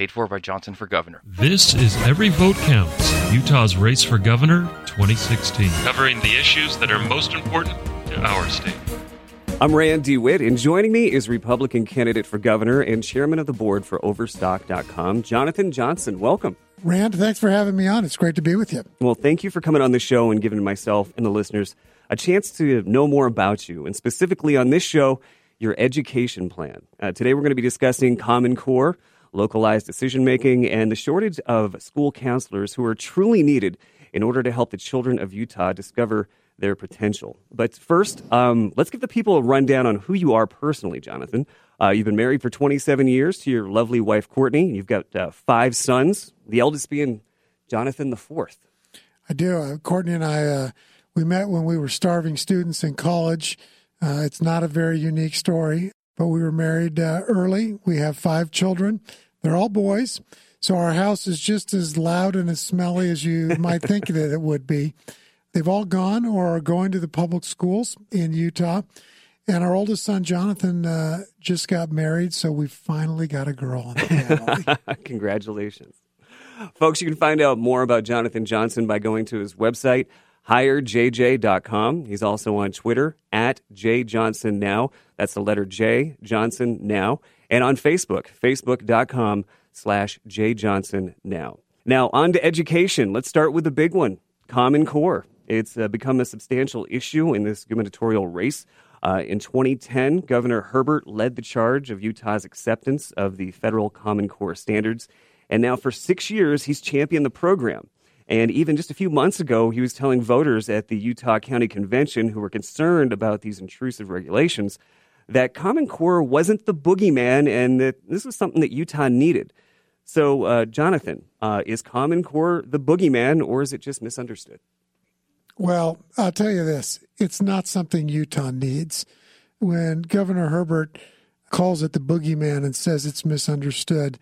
paid for by Johnson for Governor. This is Every Vote Counts, Utah's Race for Governor 2016, covering the issues that are most important to our state. I'm Rand DeWitt, and joining me is Republican candidate for governor and chairman of the board for Overstock.com, Jonathan Johnson. Welcome. Rand, thanks for having me on. It's great to be with you. Well, thank you for coming on the show and giving myself and the listeners a chance to know more about you, and specifically on this show, your education plan. Uh, today, we're going to be discussing Common Core, localized decision making, and the shortage of school counselors who are truly needed in order to help the children of Utah discover their potential. But first, um, let's give the people a rundown on who you are personally, Jonathan. Uh, you've been married for 27 years to your lovely wife, Courtney. You've got uh, five sons, the eldest being Jonathan the fourth. I do. Uh, Courtney and I, uh, we met when we were starving students in college. Uh, it's not a very unique story, but we were married uh, early. We have five children. They're all boys. So our house is just as loud and as smelly as you might think that it would be. They've all gone or are going to the public schools in Utah. And our oldest son, Jonathan, uh, just got married, so we finally got a girl. Congratulations. Folks, you can find out more about Jonathan Johnson by going to his website, hirejj.com. He's also on Twitter, at jjohnsonnow. That's the letter J, Johnson Now. And on Facebook, facebook.com slash J jjohnsonnow. Now, on to education. Let's start with the big one, Common Core. It's uh, become a substantial issue in this gubernatorial race. Uh, in 2010, Governor Herbert led the charge of Utah's acceptance of the federal Common Core standards. And now, for six years, he's championed the program. And even just a few months ago, he was telling voters at the Utah County Convention who were concerned about these intrusive regulations that Common Core wasn't the boogeyman and that this was something that Utah needed. So, uh, Jonathan, uh, is Common Core the boogeyman or is it just misunderstood? Well, I'll tell you this it's not something Utah needs. When Governor Herbert calls it the boogeyman and says it's misunderstood,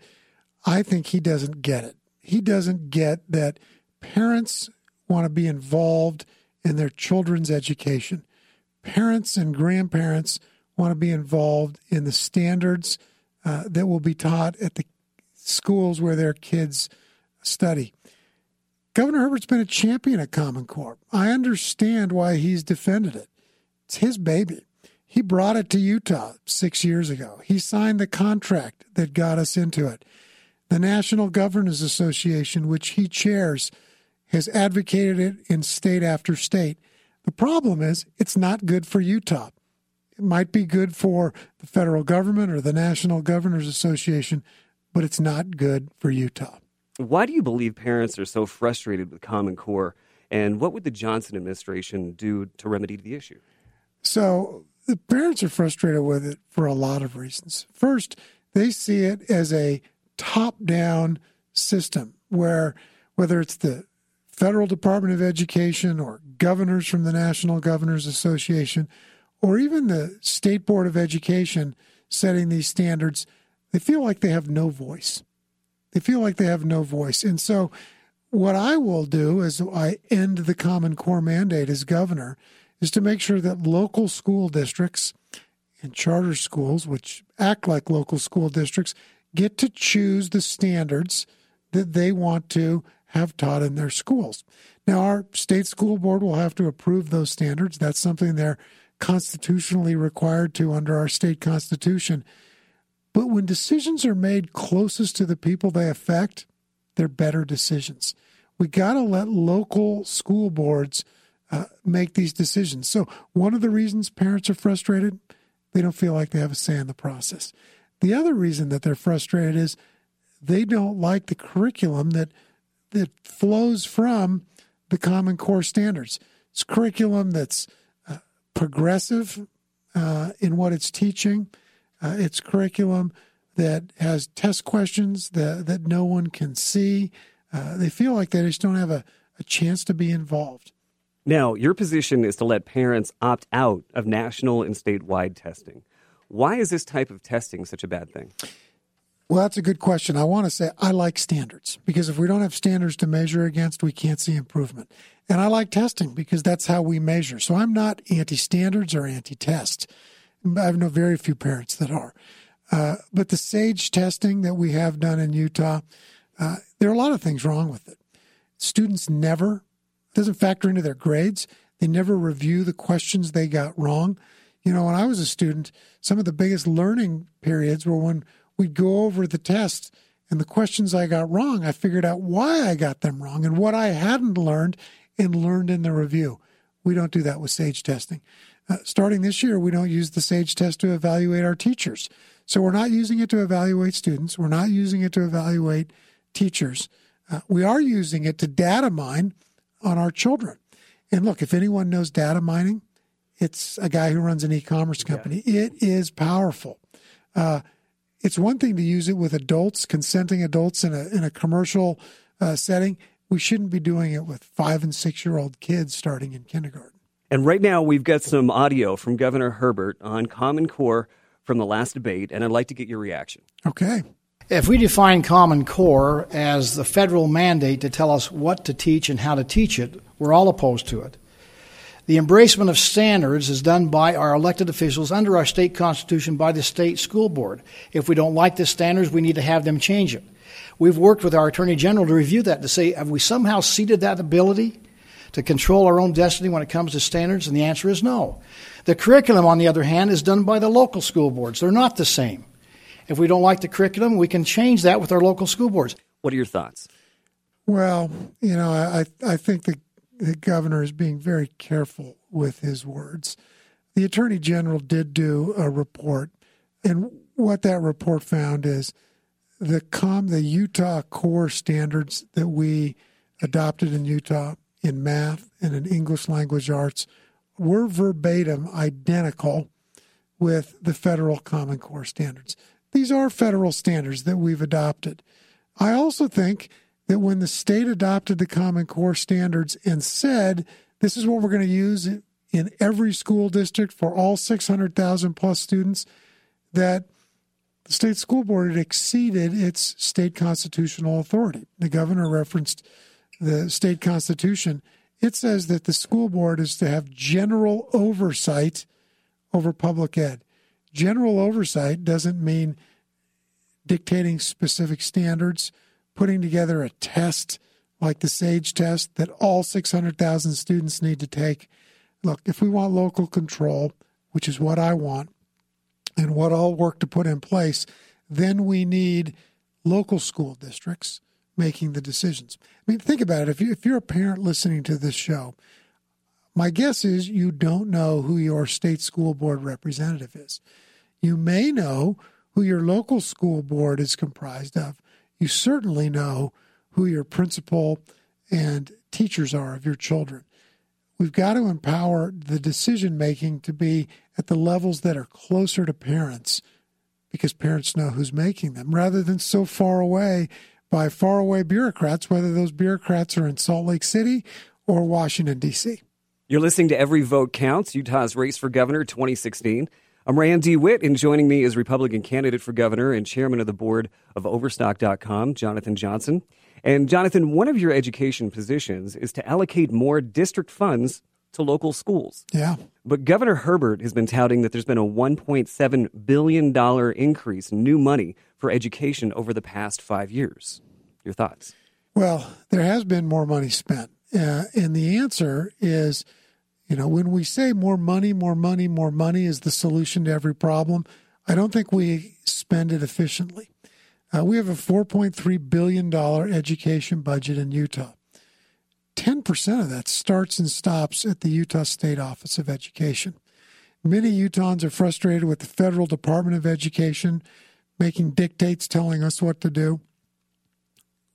I think he doesn't get it. He doesn't get that parents want to be involved in their children's education. Parents and grandparents want to be involved in the standards uh, that will be taught at the schools where their kids study. Governor Herbert's been a champion of Common Core. I understand why he's defended it. It's his baby. He brought it to Utah six years ago. He signed the contract that got us into it. The National Governors Association, which he chairs, has advocated it in state after state. The problem is it's not good for Utah. It might be good for the federal government or the National Governors Association, but it's not good for Utah. Why do you believe parents are so frustrated with Common Core? And what would the Johnson administration do to remedy the issue? So, the parents are frustrated with it for a lot of reasons. First, they see it as a top down system where, whether it's the federal Department of Education or governors from the National Governors Association, or even the State Board of Education setting these standards, they feel like they have no voice. They feel like they have no voice. And so, what I will do as I end the Common Core mandate as governor is to make sure that local school districts and charter schools, which act like local school districts, get to choose the standards that they want to have taught in their schools. Now, our state school board will have to approve those standards. That's something they're constitutionally required to under our state constitution. But when decisions are made closest to the people they affect, they're better decisions. We got to let local school boards uh, make these decisions. So, one of the reasons parents are frustrated, they don't feel like they have a say in the process. The other reason that they're frustrated is they don't like the curriculum that that flows from the Common Core standards. It's curriculum that's progressive uh, in what it's teaching. Uh, it's curriculum that has test questions that, that no one can see. Uh, they feel like they just don't have a, a chance to be involved. Now, your position is to let parents opt out of national and statewide testing. Why is this type of testing such a bad thing? Well, that's a good question. I want to say I like standards because if we don't have standards to measure against, we can't see improvement. And I like testing because that's how we measure. So I'm not anti standards or anti test. I know very few parents that are. Uh, but the SAGE testing that we have done in Utah, uh, there are a lot of things wrong with it. Students never, doesn't factor into their grades. They never review the questions they got wrong. You know, when I was a student, some of the biggest learning periods were when we'd go over the tests and the questions I got wrong, I figured out why I got them wrong and what I hadn't learned and learned in the review. We don't do that with SAGE testing. Uh, starting this year, we don't use the SAGE test to evaluate our teachers. So we're not using it to evaluate students. We're not using it to evaluate teachers. Uh, we are using it to data mine on our children. And look, if anyone knows data mining, it's a guy who runs an e-commerce company. Yeah. It is powerful. Uh, it's one thing to use it with adults, consenting adults in a in a commercial uh, setting. We shouldn't be doing it with five and six year old kids starting in kindergarten. And right now, we've got some audio from Governor Herbert on Common Core from the last debate, and I'd like to get your reaction. Okay. If we define Common Core as the federal mandate to tell us what to teach and how to teach it, we're all opposed to it. The embracement of standards is done by our elected officials under our state constitution by the state school board. If we don't like the standards, we need to have them change it. We've worked with our attorney general to review that to say, have we somehow ceded that ability to control our own destiny when it comes to standards? And the answer is no. The curriculum, on the other hand, is done by the local school boards. They're not the same. If we don't like the curriculum, we can change that with our local school boards. What are your thoughts? Well, you know, I I think the the governor is being very careful with his words. The attorney general did do a report, and what that report found is the com the Utah core standards that we adopted in Utah in math and in English language arts were verbatim identical with the federal Common Core standards. These are federal standards that we've adopted. I also think that when the state adopted the Common Core standards and said, this is what we're going to use in every school district for all 600,000 plus students, that the state school board had exceeded its state constitutional authority. The governor referenced the state constitution. It says that the school board is to have general oversight over public ed. General oversight doesn't mean dictating specific standards putting together a test like the SAGE test that all 600,000 students need to take. Look, if we want local control, which is what I want, and what I'll work to put in place, then we need local school districts making the decisions. I mean, think about it. If, you, if you're a parent listening to this show, my guess is you don't know who your state school board representative is. You may know who your local school board is comprised of, you certainly know who your principal and teachers are of your children. We've got to empower the decision making to be at the levels that are closer to parents because parents know who's making them rather than so far away by faraway bureaucrats, whether those bureaucrats are in Salt Lake City or Washington, D.C. You're listening to Every Vote Counts, Utah's Race for Governor 2016. I'm Rand DeWitt, and joining me is Republican candidate for governor and chairman of the board of Overstock.com, Jonathan Johnson. And Jonathan, one of your education positions is to allocate more district funds to local schools. Yeah. But Governor Herbert has been touting that there's been a $1.7 billion increase in new money for education over the past five years. Your thoughts? Well, there has been more money spent. Uh, and the answer is you know, when we say more money, more money, more money is the solution to every problem, I don't think we spend it efficiently. Uh, we have a $4.3 billion education budget in Utah. 10% of that starts and stops at the Utah State Office of Education. Many Utahns are frustrated with the federal Department of Education making dictates telling us what to do.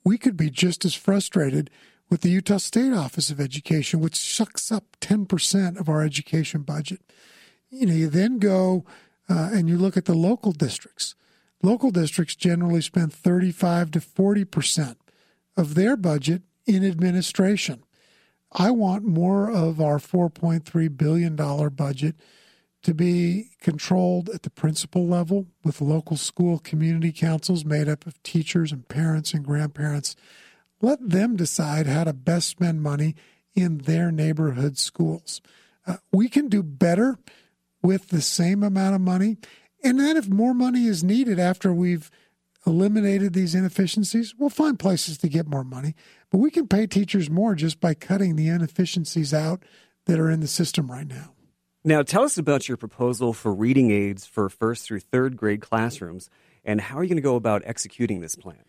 We could be just as frustrated with the Utah State Office of Education, which sucks up 10% of our education budget. You know, you then go uh, and you look at the local districts. Local districts generally spend 35 to 40% of their budget in administration. I want more of our $4.3 billion budget to be controlled at the principal level with local school community councils made up of teachers and parents and grandparents let them decide how to best spend money in their neighborhood schools. Uh, we can do better with the same amount of money, And then if more money is needed after we've eliminated these inefficiencies, we'll find places to get more money. But we can pay teachers more just by cutting the inefficiencies out that are in the system right now. Now, tell us about your proposal for reading aids for first through third grade classrooms and how are you going to go about executing this plan?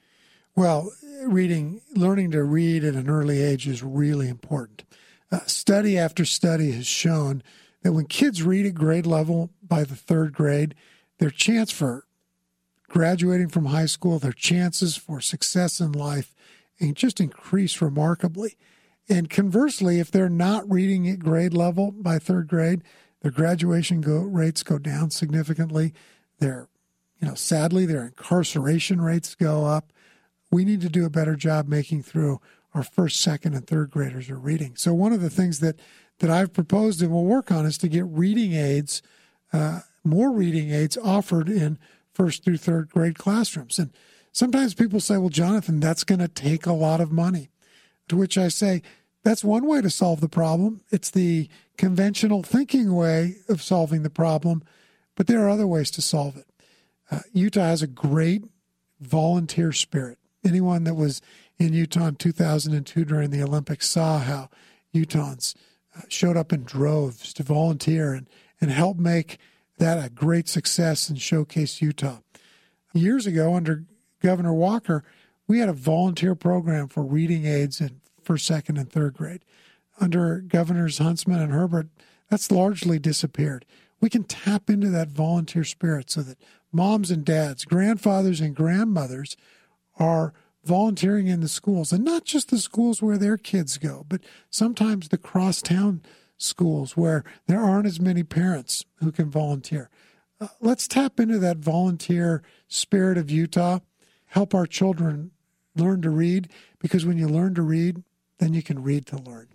Well, reading, learning to read at an early age is really important. Uh, study after study has shown that when kids read at grade level by the third grade, their chance for graduating from high school, their chances for success in life, just increase remarkably. And conversely, if they're not reading at grade level by third grade, their graduation go, rates go down significantly. Their, you know, sadly, their incarceration rates go up. We need to do a better job making through our first, second, and third graders are reading. So one of the things that that I've proposed and will work on is to get reading aids, uh, more reading aids offered in first through third grade classrooms. And sometimes people say, well, Jonathan, that's going to take a lot of money. To which I say, that's one way to solve the problem. It's the conventional thinking way of solving the problem, but there are other ways to solve it. Uh, Utah has a great volunteer spirit. Anyone that was in Utah in 2002 during the Olympics saw how Utahns uh, showed up in droves to volunteer and, and help make that a great success and showcase Utah. Years ago, under Governor Walker, we had a volunteer program for reading aids in first, second, and third grade. Under Governors Huntsman and Herbert, that's largely disappeared. We can tap into that volunteer spirit so that moms and dads, grandfathers and grandmothers are volunteering in the schools, and not just the schools where their kids go, but sometimes the crosstown schools where there aren't as many parents who can volunteer. Uh, let's tap into that volunteer spirit of Utah, help our children learn to read, because when you learn to read, then you can read to learn.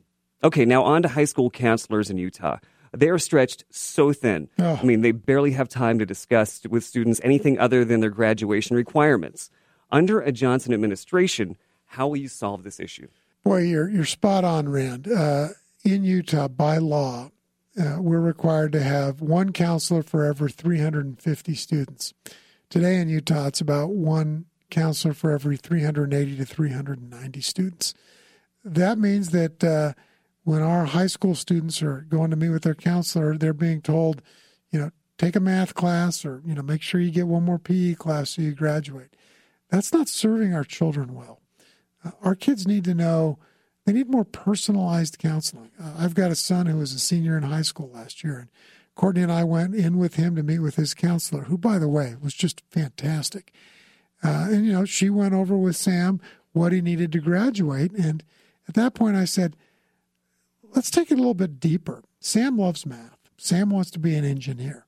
Okay, now on to high school counselors in Utah. They are stretched so thin. Oh. I mean, they barely have time to discuss with students anything other than their graduation requirements. Under a Johnson administration, how will you solve this issue? Boy, you're, you're spot on, Rand. Uh, in Utah, by law, uh, we're required to have one counselor for every 350 students. Today in Utah, it's about one counselor for every 380 to 390 students. That means that uh, when our high school students are going to meet with their counselor, they're being told, you know, take a math class or, you know, make sure you get one more PE class so you graduate. That's not serving our children well. Uh, our kids need to know they need more personalized counseling. Uh, I've got a son who was a senior in high school last year, and Courtney and I went in with him to meet with his counselor, who, by the way, was just fantastic. Uh, and, you know, she went over with Sam what he needed to graduate. And at that point, I said, let's take it a little bit deeper. Sam loves math. Sam wants to be an engineer.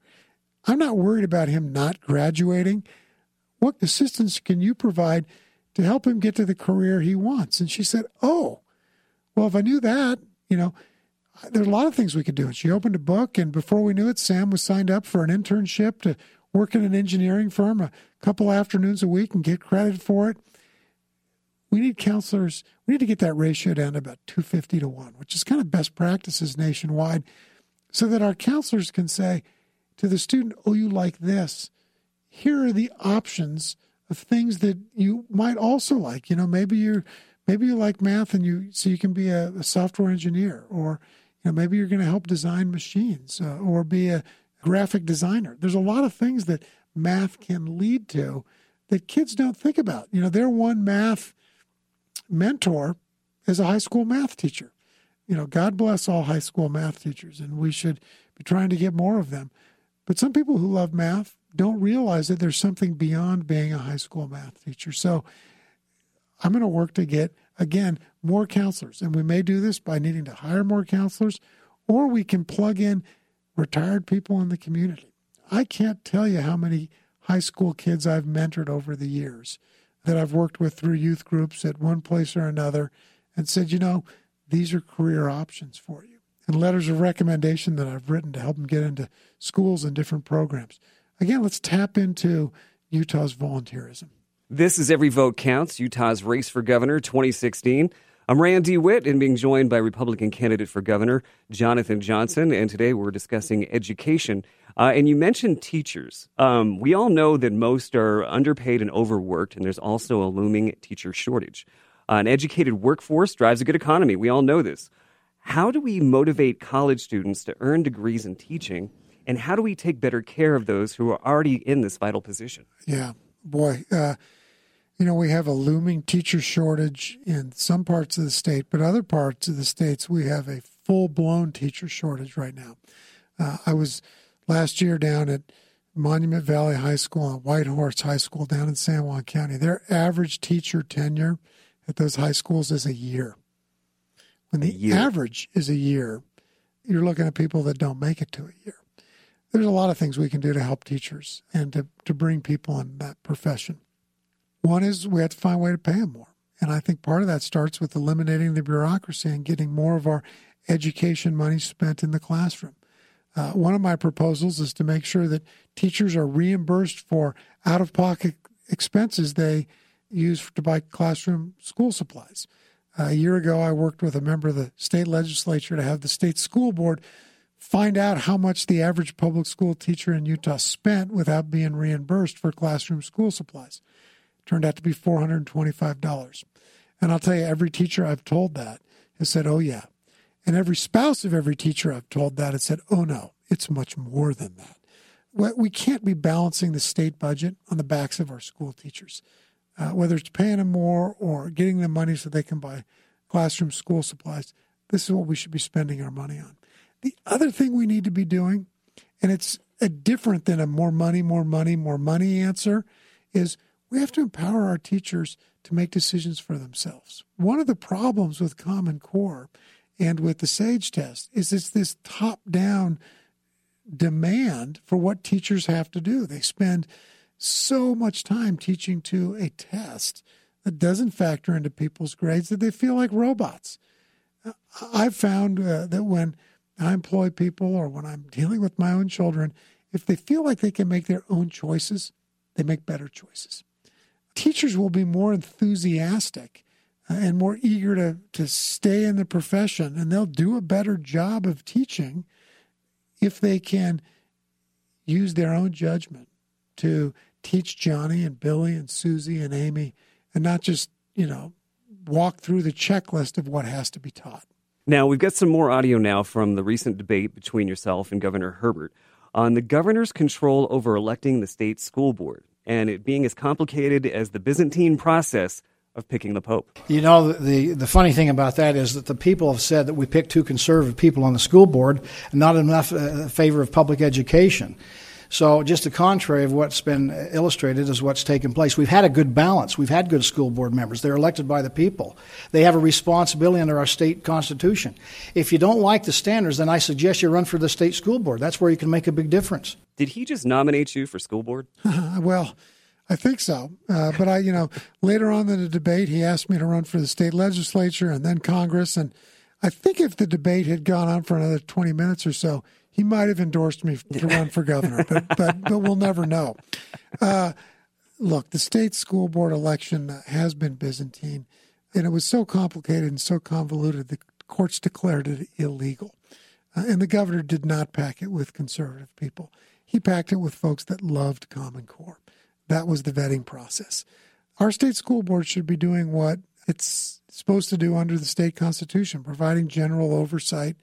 I'm not worried about him not graduating. What assistance can you provide to help him get to the career he wants? And she said, Oh, well, if I knew that, you know, there's a lot of things we could do. And she opened a book, and before we knew it, Sam was signed up for an internship to work in an engineering firm a couple afternoons a week and get credit for it. We need counselors. We need to get that ratio down to about 250 to 1, which is kind of best practices nationwide, so that our counselors can say to the student, Oh, you like this. Here are the options of things that you might also like. You know, maybe you're maybe you like math and you so you can be a, a software engineer or you know maybe you're going to help design machines uh, or be a graphic designer. There's a lot of things that math can lead to that kids don't think about. You know their one math mentor is a high school math teacher. You know god bless all high school math teachers and we should be trying to get more of them. But some people who love math don't realize that there's something beyond being a high school math teacher. So I'm going to work to get, again, more counselors. And we may do this by needing to hire more counselors, or we can plug in retired people in the community. I can't tell you how many high school kids I've mentored over the years that I've worked with through youth groups at one place or another and said, you know, these are career options for you. And letters of recommendation that I've written to help them get into schools and different programs. Again, let's tap into Utah's volunteerism. This is Every Vote Counts, Utah's Race for Governor 2016. I'm Rand DeWitt and being joined by Republican candidate for governor, Jonathan Johnson. And today we're discussing education. Uh, and you mentioned teachers. Um, we all know that most are underpaid and overworked, and there's also a looming teacher shortage. Uh, an educated workforce drives a good economy. We all know this. How do we motivate college students to earn degrees in teaching? And how do we take better care of those who are already in this vital position? Yeah, boy. Uh, you know, we have a looming teacher shortage in some parts of the state, but other parts of the states, we have a full blown teacher shortage right now. Uh, I was last year down at Monument Valley High School and Whitehorse High School down in San Juan County. Their average teacher tenure at those high schools is a year. When the year. average is a year, you're looking at people that don't make it to a year. There's a lot of things we can do to help teachers and to, to bring people in that profession. One is we have to find a way to pay them more. And I think part of that starts with eliminating the bureaucracy and getting more of our education money spent in the classroom. Uh, one of my proposals is to make sure that teachers are reimbursed for out of pocket expenses they use to buy classroom school supplies. Uh, a year ago, I worked with a member of the state legislature to have the state school board find out how much the average public school teacher in Utah spent without being reimbursed for classroom school supplies turned out to be $425. And I'll tell you, every teacher I've told that has said, oh, yeah. And every spouse of every teacher I've told that has said, oh, no, it's much more than that. We can't be balancing the state budget on the backs of our school teachers, uh, whether it's paying them more or getting them money so they can buy classroom school supplies. This is what we should be spending our money on. The other thing we need to be doing, and it's a different than a more money, more money, more money answer, is we have to empower our teachers to make decisions for themselves. One of the problems with Common Core and with the SAGE test is it's this top down demand for what teachers have to do. They spend so much time teaching to a test that doesn't factor into people's grades that they feel like robots. I've found uh, that when I employ people or when I'm dealing with my own children, if they feel like they can make their own choices, they make better choices teachers will be more enthusiastic uh, and more eager to, to stay in the profession, and they'll do a better job of teaching if they can use their own judgment to teach Johnny and Billy and Susie and Amy and not just, you know, walk through the checklist of what has to be taught. Now, we've got some more audio now from the recent debate between yourself and Governor Herbert on the governor's control over electing the state school board and it being as complicated as the Byzantine process of picking the Pope. You know, the, the funny thing about that is that the people have said that we picked too conservative people on the school board and not enough uh, favor of public education. So, just the contrary of what's been illustrated is what's taken place. We've had a good balance. We've had good school board members. They're elected by the people. They have a responsibility under our state constitution. If you don't like the standards, then I suggest you run for the state school board. That's where you can make a big difference. Did he just nominate you for school board? well, I think so. Uh, but I, you know, later on in the debate, he asked me to run for the state legislature and then Congress. And I think if the debate had gone on for another 20 minutes or so, he might have endorsed me to run for governor, but but, but we'll never know. Uh, look, the state school board election has been Byzantine, and it was so complicated and so convoluted. The courts declared it illegal, uh, and the governor did not pack it with conservative people. He packed it with folks that loved Common Core. That was the vetting process. Our state school board should be doing what it's supposed to do under the state constitution, providing general oversight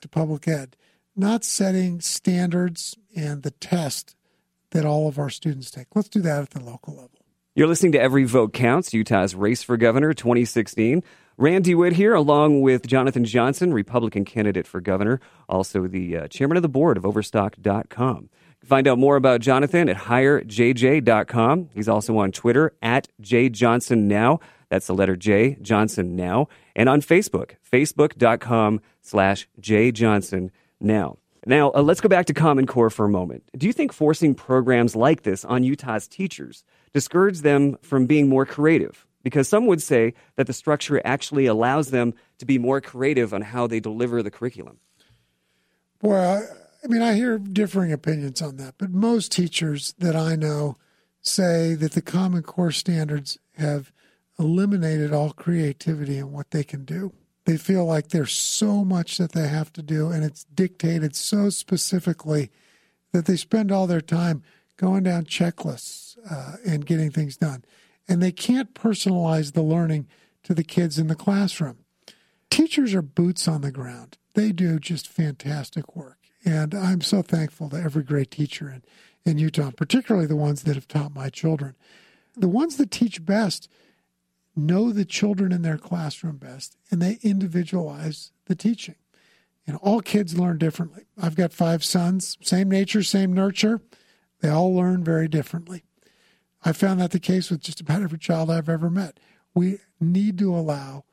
to public ed not setting standards and the test that all of our students take. Let's do that at the local level. You're listening to Every Vote Counts, Utah's Race for Governor 2016. Rand DeWitt here, along with Jonathan Johnson, Republican candidate for governor, also the uh, chairman of the board of Overstock.com. Find out more about Jonathan at hirejj.com. He's also on Twitter at jjohnsonnow. That's the letter J, Johnson Now. And on Facebook, facebook.com slash jjohnson now. Now, uh, let's go back to Common Core for a moment. Do you think forcing programs like this on Utah's teachers discourage them from being more creative? Because some would say that the structure actually allows them to be more creative on how they deliver the curriculum. Well, I mean, I hear differing opinions on that, but most teachers that I know say that the Common Core standards have eliminated all creativity in what they can do. They feel like there's so much that they have to do, and it's dictated so specifically that they spend all their time going down checklists uh, and getting things done. And they can't personalize the learning to the kids in the classroom. Teachers are boots on the ground. They do just fantastic work. And I'm so thankful to every great teacher in, in Utah, particularly the ones that have taught my children. The ones that teach best know the children in their classroom best and they individualize the teaching. Know, all kids learn differently. I've got five sons, same nature, same nurture. They all learn very differently. I found that the case with just about every child I've ever met. We need to allow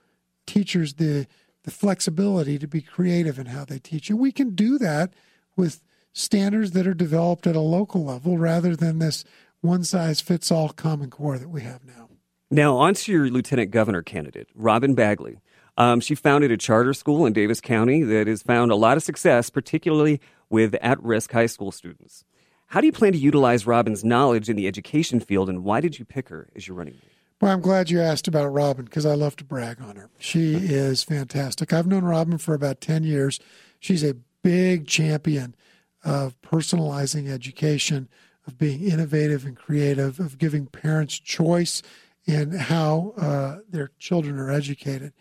teachers the the flexibility to be creative in how they teach. And we can do that with standards that are developed at a local level rather than this one size fits all common core that we have now. Now, on to your lieutenant governor candidate, Robyn Bagley. Um, she founded a charter school in Davis County that has found a lot of success, particularly with at risk high school students. How do you plan to utilize Robyn's knowledge in the education field, and why did you pick her as your running mate? Well, I'm glad you asked about Robyn because I love to brag on her. She is fantastic. I've known Robyn for about 10 years. She's a big champion of personalizing education, of being innovative and creative, of giving parents choice in how uh, their children are educated.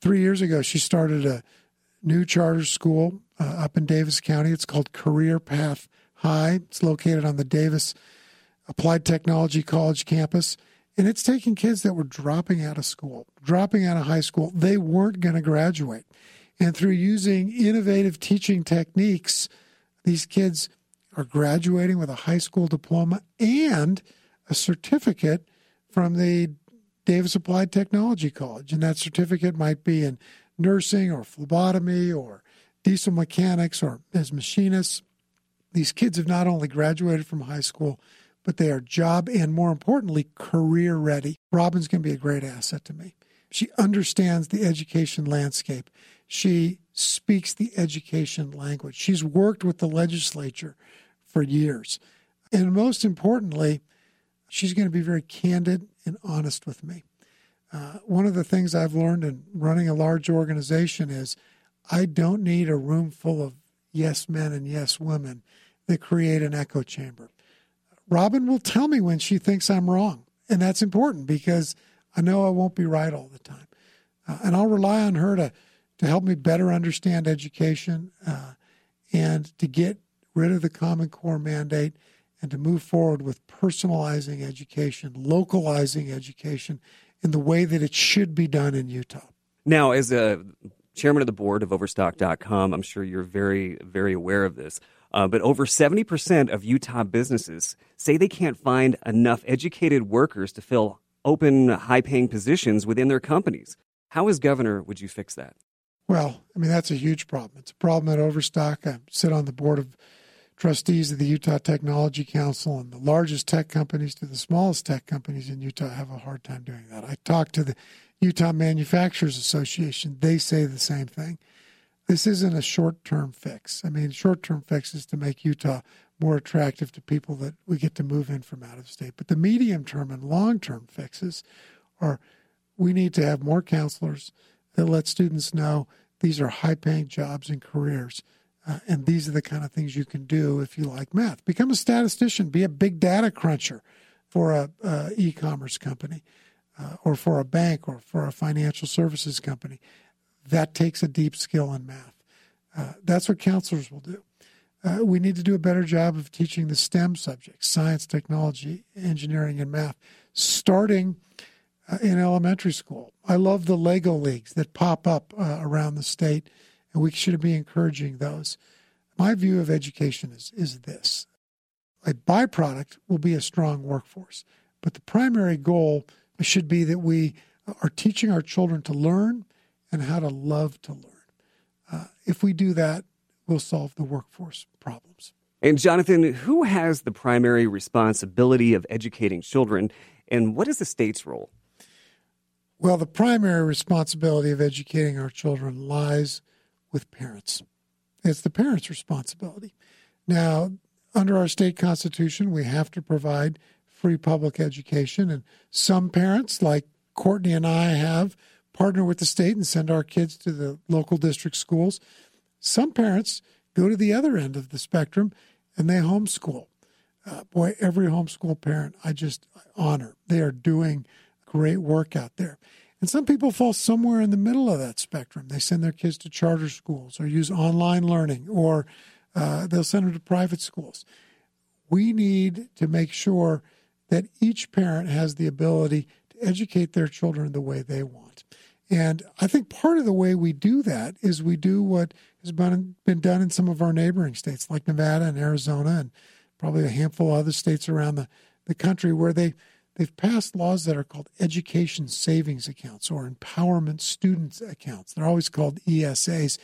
Three years ago, she started a new charter school uh, up in Davis County. It's called Career Path High. It's located on the Davis Applied Technology College campus. And it's taking kids that were dropping out of school, dropping out of high school. They weren't going to graduate. And through using innovative teaching techniques, these kids are graduating with a high school diploma and a certificate from the Davis Applied Technology College. And that certificate might be in nursing or phlebotomy or diesel mechanics or as machinists. These kids have not only graduated from high school, but they are job and more importantly, career ready. Robyn's going to be a great asset to me. She understands the education landscape. She speaks the education language. She's worked with the legislature for years. And most importantly, she's going to be very candid and honest with me. Uh, one of the things I've learned in running a large organization is I don't need a room full of yes men and yes women that create an echo chamber. Robyn will tell me when she thinks I'm wrong. And that's important because I know I won't be right all the time. Uh, and I'll rely on her to, to help me better understand education uh, and to get rid of the Common Core mandate and to move forward with personalizing education, localizing education in the way that it should be done in Utah. Now, as a chairman of the board of Overstock.com, I'm sure you're very, very aware of this. Uh, but over 70% of Utah businesses say they can't find enough educated workers to fill open, high paying positions within their companies. How, as governor, would you fix that? Well, I mean, that's a huge problem. It's a problem at Overstock. I sit on the board of trustees of the Utah Technology Council, and the largest tech companies to the smallest tech companies in Utah have a hard time doing that. I talked to the Utah Manufacturers Association. They say the same thing this isn't a short term fix. I mean, short term fix is to make Utah more attractive to people that we get to move in from out of state. But the medium term and long term fixes are we need to have more counselors that let students know these are high paying jobs and careers. Uh, and these are the kind of things you can do if you like math. Become a statistician, be a big data cruncher for a, a e commerce company uh, or for a bank or for a financial services company that takes a deep skill in math. Uh, that's what counselors will do. Uh, we need to do a better job of teaching the STEM subjects science, technology, engineering, and math, starting uh, in elementary school. I love the Lego leagues that pop up around the state, and we should be encouraging those. My view of education is, is this a byproduct will be a strong workforce, but the primary goal should be that we are teaching our children to learn and how to love to learn. Uh, if we do that, we'll solve the workforce problems. And Jonathan, who has the primary responsibility of educating children, and what is the state's role? Well, the primary responsibility of educating our children lies with parents. It's the parents' responsibility. Now, under our state constitution, we have to provide free public education, and some parents, like Courtney and I have partner with the state and send our kids to the local district schools. Some parents go to the other end of the spectrum and they homeschool. Uh, boy, every homeschool parent I just honor. They are doing great work out there. And some people fall somewhere in the middle of that spectrum. They send their kids to charter schools or use online learning or uh, they'll send them to private schools. We need to make sure that each parent has the ability to educate their children the way they want. And I think part of the way we do that is we do what has been, been done in some of our neighboring states like Nevada and Arizona and probably a handful of other states around the, the country where they they've passed laws that are called education savings accounts or empowerment students accounts. They're always called ESAs.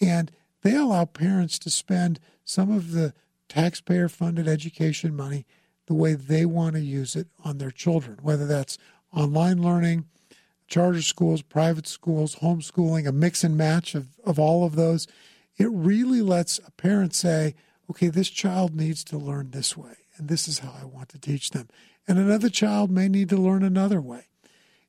And they allow parents to spend some of the taxpayer funded education money the way they want to use it on their children, whether that's online learning, charter schools, private schools, homeschooling, a mix and match of, of all of those. It really lets a parent say, okay, this child needs to learn this way, and this is how I want to teach them. And another child may need to learn another way.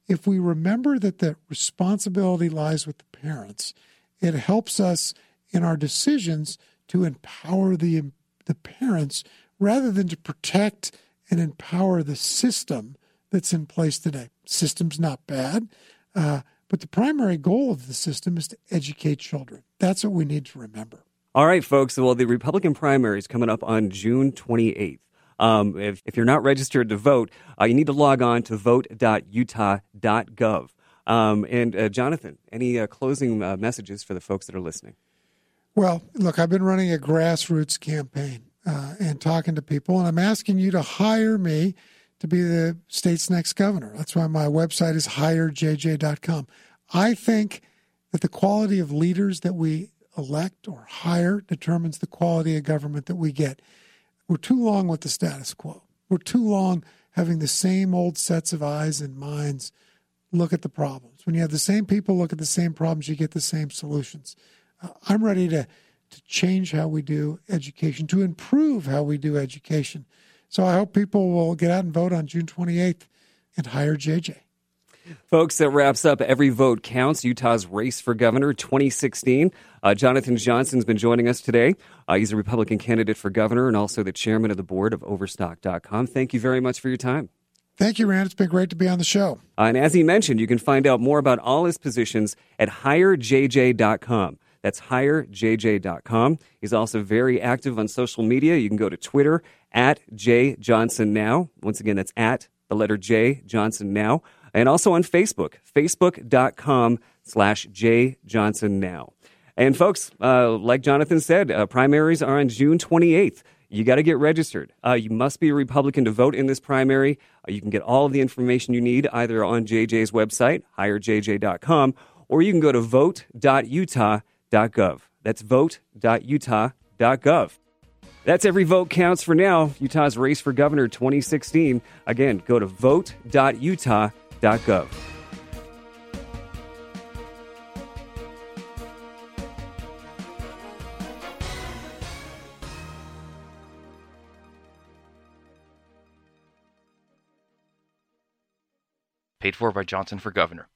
If we remember that the responsibility lies with the parents, it helps us in our decisions to empower the, the parents rather than to protect and empower the system that's in place today. System's not bad, uh, but the primary goal of the system is to educate children. That's what we need to remember. All right, folks. Well, the Republican primary is coming up on June 28th. Um, if, if, you're not registered to vote, uh, you need to log on to vote.utah.gov. Um, and uh, Jonathan, any uh, closing uh, messages for the folks that are listening? Well, look, I've been running a grassroots campaign uh, and talking to people, and I'm asking you to hire me to be the state's next governor. That's why my website is hirejj.com. I think that the quality of leaders that we elect or hire determines the quality of government that we get. We're too long with the status quo. We're too long having the same old sets of eyes and minds look at the problems. When you have the same people look at the same problems, you get the same solutions. Uh, I'm ready to to change how we do education, to improve how we do education. So I hope people will get out and vote on June 28th and hire JJ. Folks, that wraps up Every Vote Counts, Utah's Race for Governor 2016. Uh, Jonathan Johnson's been joining us today. Uh, he's a Republican candidate for governor and also the chairman of the board of Overstock.com. Thank you very much for your time. Thank you, Rand. It's been great to be on the show. Uh, and as he mentioned, you can find out more about all his positions at hirejj.com. That's hirejj.com. He's also very active on social media. You can go to Twitter at J Johnson Now. Once again, that's at the letter J Johnson Now and also on Facebook, facebook.com slash J Johnson Now. And folks, uh, like Jonathan said, uh, primaries are on June 28th. You got to get registered. Uh, you must be a Republican to vote in this primary. Uh, you can get all of the information you need either on JJ's website, hirejj.com, or you can go to vote.utah.gov. That's vote.utah.gov. That's every vote counts for now. Utah's race for governor 2016. Again, go to vote.utah.gov gov. Paid for by Johnson for Governor.